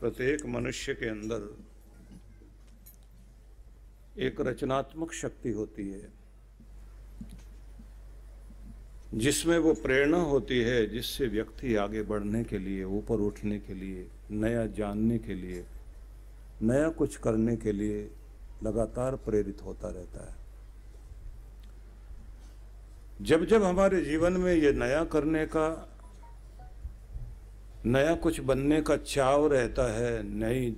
प्रत्येक मनुष्य के अंदर एक रचनात्मक शक्ति होती है। जिसमें वो प्रेरणा होती है, जिससे व्यक्ति आगे बढ़ने के लिए, ऊपर उठने के लिए, नया जानने के लिए, नया कुछ करने के लिए लगातार प्रेरित होता रहता है। जब जब हमारे जीवन में ये नया करने का नया कुछ बनने का चाव रहता है, नई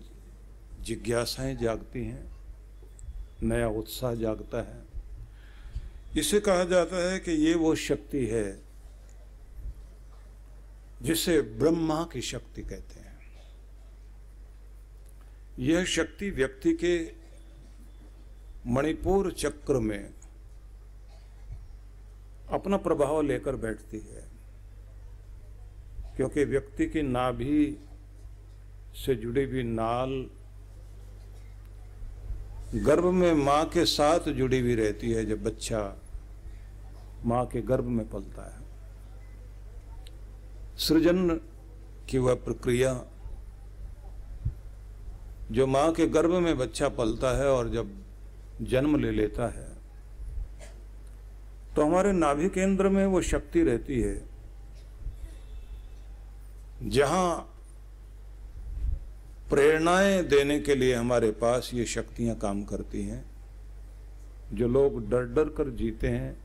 जिज्ञासाएँ जागती हैं, नया उत्साह जागता है। इसे कहा जाता है कि ये वो शक्ति है जिसे ब्रह्मा की शक्ति कहते हैं। यह शक्ति व्यक्ति के मणिपुर चक्र में अपना प्रभाव लेकर बैठती है। क्योंकि व्यक्ति की नाभि से जुड़ी हुई नाल गर्भ में माँ के साथ जुड़ी हुई रहती है जब बच्चा माँ के गर्भ में पलता है। सृजन की वह प्रक्रिया जो माँ के गर्भ में बच्चा पलता है और जब जन्म ले लेता है तो हमारे नाभि केंद्र में वो शक्ति रहती है। जहाँ प्रेरणाएँ देने के लिए हमारे पास ये शक्तियाँ काम करती हैं, जो लोग डर डर कर जीते हैं,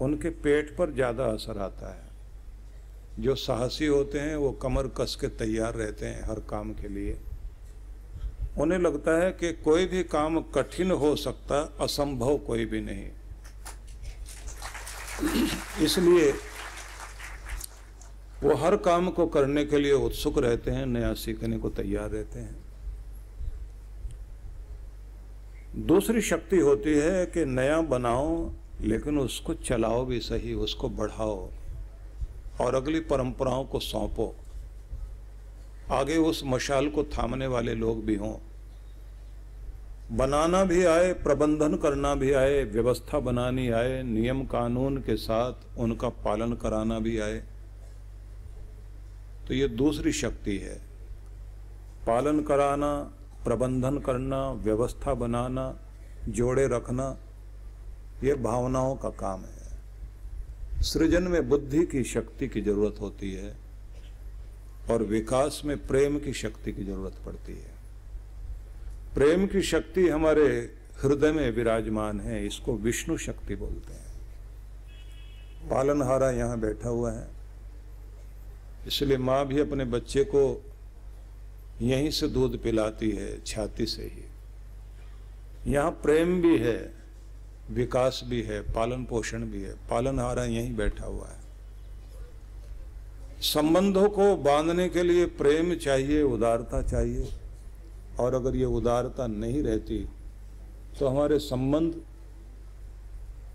उनके पेट पर ज़्यादा असर आता है। जो साहसी होते हैं, वो कमर कस के तैयार रहते हैं हर काम के लिए। उन्हें लगता है कि कोई भी काम कठिन हो सकता, असंभव कोई भी नहीं। इसलिए वो हर काम को करने के लिए उत्सुक रहते हैं, नया सीखने को तैयार रहते हैं। दूसरी शक्ति होती है कि नया बनाओ, लेकिन उसको चलाओ भी सही, उसको बढ़ाओ और अगली परंपराओं को सौंपो। आगे उस मशाल को थामने वाले लोग भी हों। बनाना भी आए, प्रबंधन करना भी आए, व्यवस्था बनानी आए, नियम कानून के साथ उनका पालन कराना भी आए। तो ये दूसरी शक्ति है। पालन कराना, प्रबंधन करना, व्यवस्था बनाना, जोड़े रखना, ये भावनाओं का काम है। सृजन में बुद्धि की शक्ति की ज़रूरत होती है और विकास में प्रेम की शक्ति की ज़रूरत पड़ती है। प्रेम की शक्ति हमारे हृदय में विराजमान है, इसको विष्णु शक्ति बोलते हैं। पालनहारा यहाँ बैठा हुआ है। इसलिए माँ भी अपने बच्चे को यहीं से दूध पिलाती है, छाती से ही। यहाँ प्रेम भी है, विकास भी है, पालन पोषण भी है पालनहारा यहीं बैठा हुआ है। संबंधों को बांधने के लिए प्रेम चाहिए, उदारता चाहिए। और अगर ये उदारता नहीं रहती तो हमारे संबंध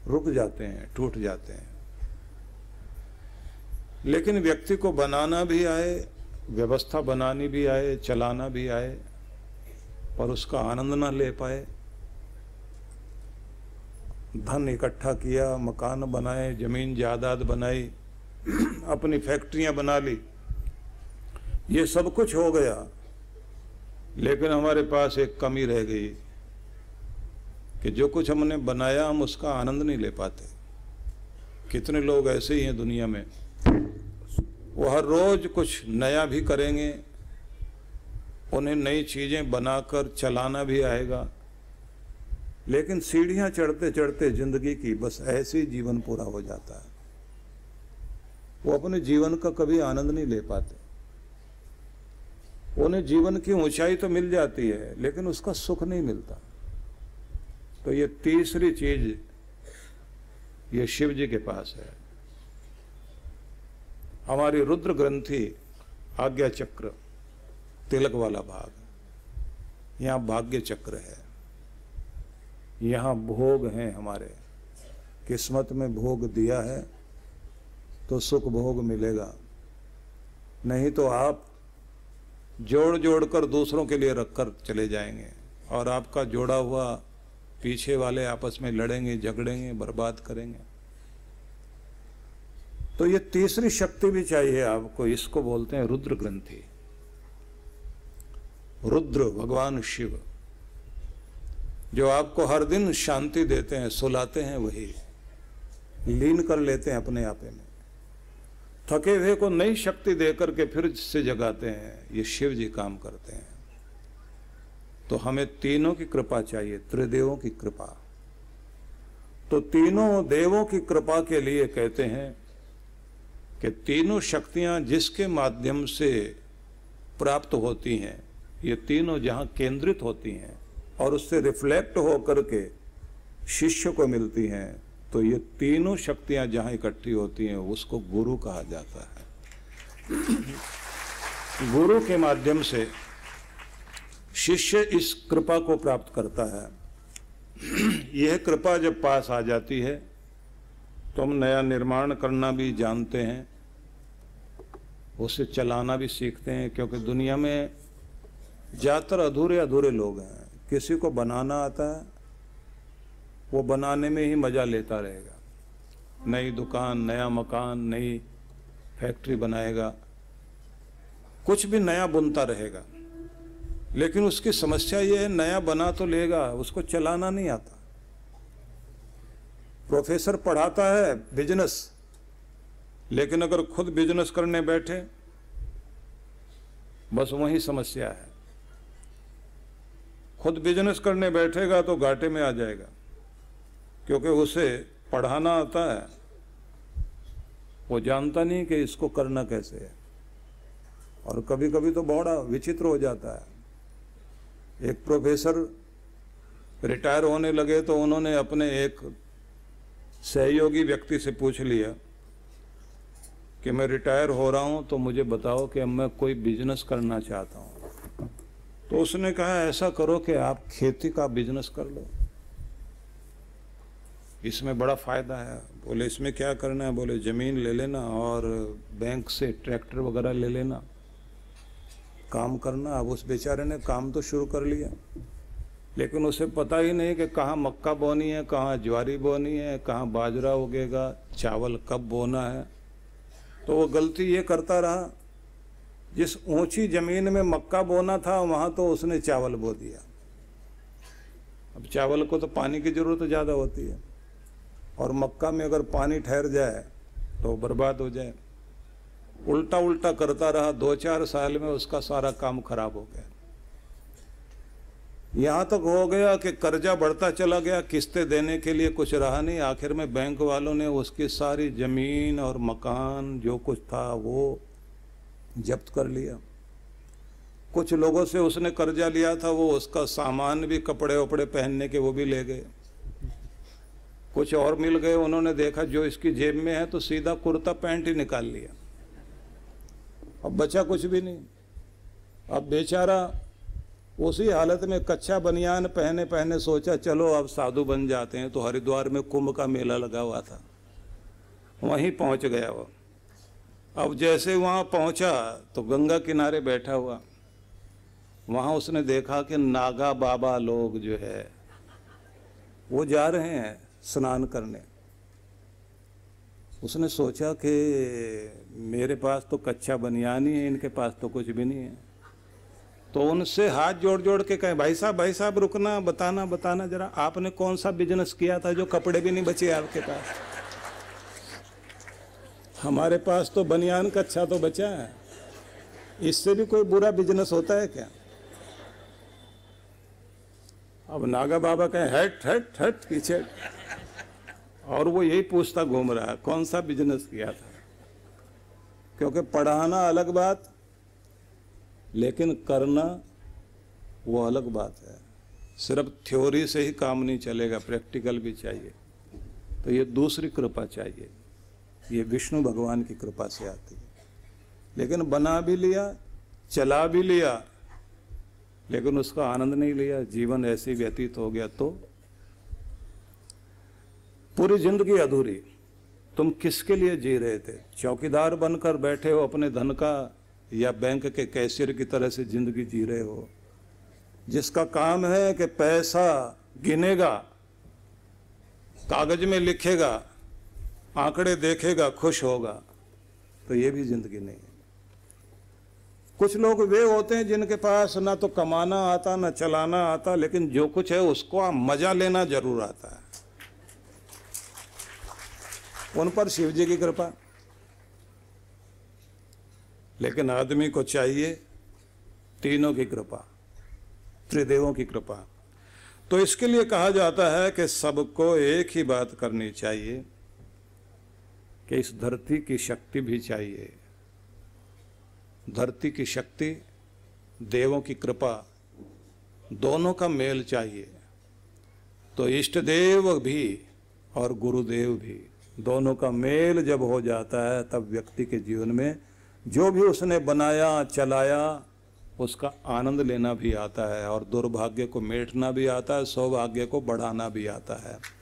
रुक जाते हैं, टूट जाते हैं। लेकिन व्यक्ति को बनाना भी आए, व्यवस्था बनानी भी आए, चलाना भी आए, पर उसका आनंद ना ले पाए। धन इकट्ठा किया, मकान बनाए, ज़मीन जायदाद बनाई, अपनी फैक्ट्रियाँ बना ली, ये सब कुछ हो गया। लेकिन हमारे पास एक कमी रह गई कि जो कुछ हमने बनाया, हम उसका आनंद नहीं ले पाते। कितने लोग ऐसे ही हैं दुनिया में वो हर रोज कुछ नया भी करेंगे, उन्हें नई चीज़ें बनाकर चलाना भी आएगा। लेकिन सीढ़ियाँ चढ़ते चढ़ते ज़िंदगी की बस ऐसे ही जीवन पूरा हो जाता है। वो अपने जीवन का कभी आनंद नहीं ले पाते। उन्हें जीवन की ऊंचाई तो मिल जाती है, लेकिन उसका सुख नहीं मिलता। तो ये तीसरी चीज़ ये शिव जी के पास है। हमारी रुद्र ग्रंथि आज्ञा चक्र तिलक वाला भाग। यहाँ भाग्य चक्र है। यहाँ भोग हैं हमारे। किस्मत में भोग दिया है तो सुख भोग मिलेगा। नहीं तो आप जोड़ जोड़ कर दूसरों के लिए रखकर चले जाएँगे और आपका जोड़ा हुआ पीछे वाले आपस में लड़ेंगे, झगड़ेंगे, बर्बाद करेंगे। तो ये तीसरी शक्ति भी चाहिए आपको, इसको बोलते हैं रुद्र ग्रंथि रुद्र, भगवान शिव, जो आपको हर दिन शांति देते हैं, सुलाते हैं, वही लीन कर लेते हैं अपने आपे में। थके हुए को नई शक्ति देकर के फिर से जगाते हैं, ये शिव जी काम करते हैं। तो हमें तीनों की कृपा चाहिए, त्रिदेवों की कृपा। तो तीनों देवों की कृपा के लिए कहते हैं कि तीनों शक्तियाँ जिसके माध्यम से प्राप्त होती हैं, ये तीनों जहाँ केंद्रित होती हैं और उससे रिफ्लेक्ट होकर के शिष्य को मिलती हैं तो ये तीनों शक्तियाँ जहाँ इकट्ठी होती हैं, उसको गुरु कहा जाता है। गुरु के माध्यम से शिष्य इस कृपा को प्राप्त करता है। यह कृपा जब पास आ जाती है तो हम नया निर्माण करना भी जानते हैं। उसे चलाना भी सीखते हैं, क्योंकि दुनिया में ज़्यादातर अधूरे अधूरे लोग हैं। किसी को बनाना आता है, वो बनाने में ही मज़ा लेता रहेगा। नई दुकान, नया मकान, नई फैक्ट्री बनाएगा। कुछ भी नया बुनता रहेगा। लेकिन उसकी समस्या ये है, नया बना तो लेगा, उसको चलाना नहीं आता। प्रोफेसर पढ़ाता है, बिज़नेस। लेकिन अगर खुद बिज़नेस करने बैठे, बस वही समस्या है। खुद बिज़नेस करने बैठेगा तो घाटे में आ जाएगा, क्योंकि उसे पढ़ाना आता है। वो जानता नहीं कि इसको करना कैसे है। और कभी कभी तो बड़ा विचित्र हो जाता है। एक प्रोफेसर रिटायर होने लगे तो उन्होंने अपने एक सहयोगी व्यक्ति से पूछ लिया कि मैं रिटायर हो रहा हूँ तो मुझे बताओ कि अब मैं कोई बिज़नेस करना चाहता हूँ। तो उसने कहा, ऐसा करो कि आप खेती का बिज़नेस कर लो। इसमें बड़ा फ़ायदा है। बोले, इसमें क्या करना है? बोले, ज़मीन ले लेना और बैंक से ट्रैक्टर वगैरह ले लेना। काम करना। अब उस बेचारे ने काम तो शुरू कर लिया। लेकिन उसे पता ही नहीं कि कहाँ मक्का बोनी है, कहाँ ज्वारी बोनी है, कहाँ बाजरा उगेगा, चावल कब बोना है। तो वो गलती ये करता रहा। जिस ऊँची ज़मीन में मक्का बोना था, वहाँ तो उसने चावल बो दिया। अब चावल को तो पानी की ज़रूरत ज़्यादा होती है। और मक्का में अगर पानी ठहर जाए तो बर्बाद हो जाए। उल्टा उल्टा करता रहा। दो चार साल में उसका सारा काम खराब हो गया। यहाँ तक हो गया कि कर्जा बढ़ता चला गया, किस्तें देने के लिए कुछ रहा नहीं। आखिर में बैंक वालों ने उसकी सारी ज़मीन और मकान, जो कुछ था वो जब्त कर लिया। कुछ लोगों से उसने कर्जा लिया था, वो उसका सामान भी, कपड़े वपड़े पहनने के वो भी ले गए। कुछ और मिल गए, उन्होंने देखा, जो इसकी जेब में है तो सीधा कुर्ता पैंट ही निकाल लिया। अब बचा कुछ भी नहीं। अब बेचारा उसी हालत में कच्चा बनियान पहने पहने सोचा, चलो अब साधु बन जाते हैं। तो हरिद्वार में कुंभ का मेला लगा हुआ था। वहीं पहुँच गया वो। अब जैसे वहाँ पहुँचा तो गंगा किनारे बैठा हुआ। वहाँ उसने देखा कि नागा बाबा लोग जो है, वो जा रहे हैं स्नान करने। उसने सोचा कि मेरे पास तो कच्चा बनियान ही है, इनके पास तो कुछ भी नहीं है। तो उनसे हाथ जोड़ जोड़ के कहे, भाई साहब भाई साहब, रुकना, बताना बताना जरा, आपने कौन सा बिज़नेस किया था जो कपड़े भी नहीं बचे आपके पास? हमारे पास तो बनियान कच्चा तो बचा है। इससे भी कोई बुरा बिज़नेस होता है क्या? अब नागा बाबा कहे, हट हट हट, पीछे। और वो यही पूछता घूम रहा कौन सा बिज़नेस किया था? क्योंकि पढ़ाना अलग बात लेकिन करना वो अलग बात है। सिर्फ़ थ्योरी से ही काम नहीं चलेगा प्रैक्टिकल भी चाहिए। तो ये दूसरी कृपा चाहिए। ये विष्णु भगवान की कृपा से आती है। लेकिन बना भी लिया, चला भी लिया, लेकिन उसका आनंद नहीं लिया, जीवन ऐसे व्यतीत हो गया तो? पूरी ज़िंदगी अधूरी। तुम किसके लिए जी रहे थे? चौकीदार बनकर बैठे हो अपने धन का या बैंक के कैशियर की तरह से ज़िंदगी जी रहे हो। जिसका काम है कि पैसा गिनेगा, कागज़ में लिखेगा, आंकड़े देखेगा, खुश होगा तो ये भी ज़िंदगी नहीं है। कुछ लोग वे होते हैं जिनके पास ना तो कमाना आता, ना चलाना आता, लेकिन जो कुछ है उसको मज़ा लेना ज़रूर आता है। उन पर शिव जी की कृपा। लेकिन आदमी को चाहिए तीनों की कृपा, त्रिदेवों की कृपा। तो इसके लिए कहा जाता है कि सबको एक ही बात करनी चाहिए कि इस धरती की शक्ति भी चाहिए। धरती की शक्ति, देवों की कृपा, दोनों का मेल चाहिए। तो इष्ट देव भी और गुरुदेव भी, दोनों का मेल जब हो जाता है तब व्यक्ति के जीवन में जो भी उसने बनाया, चलाया, उसका आनंद लेना भी आता है और दुर्भाग्य को मेटना भी आता है, सौभाग्य को बढ़ाना भी आता है।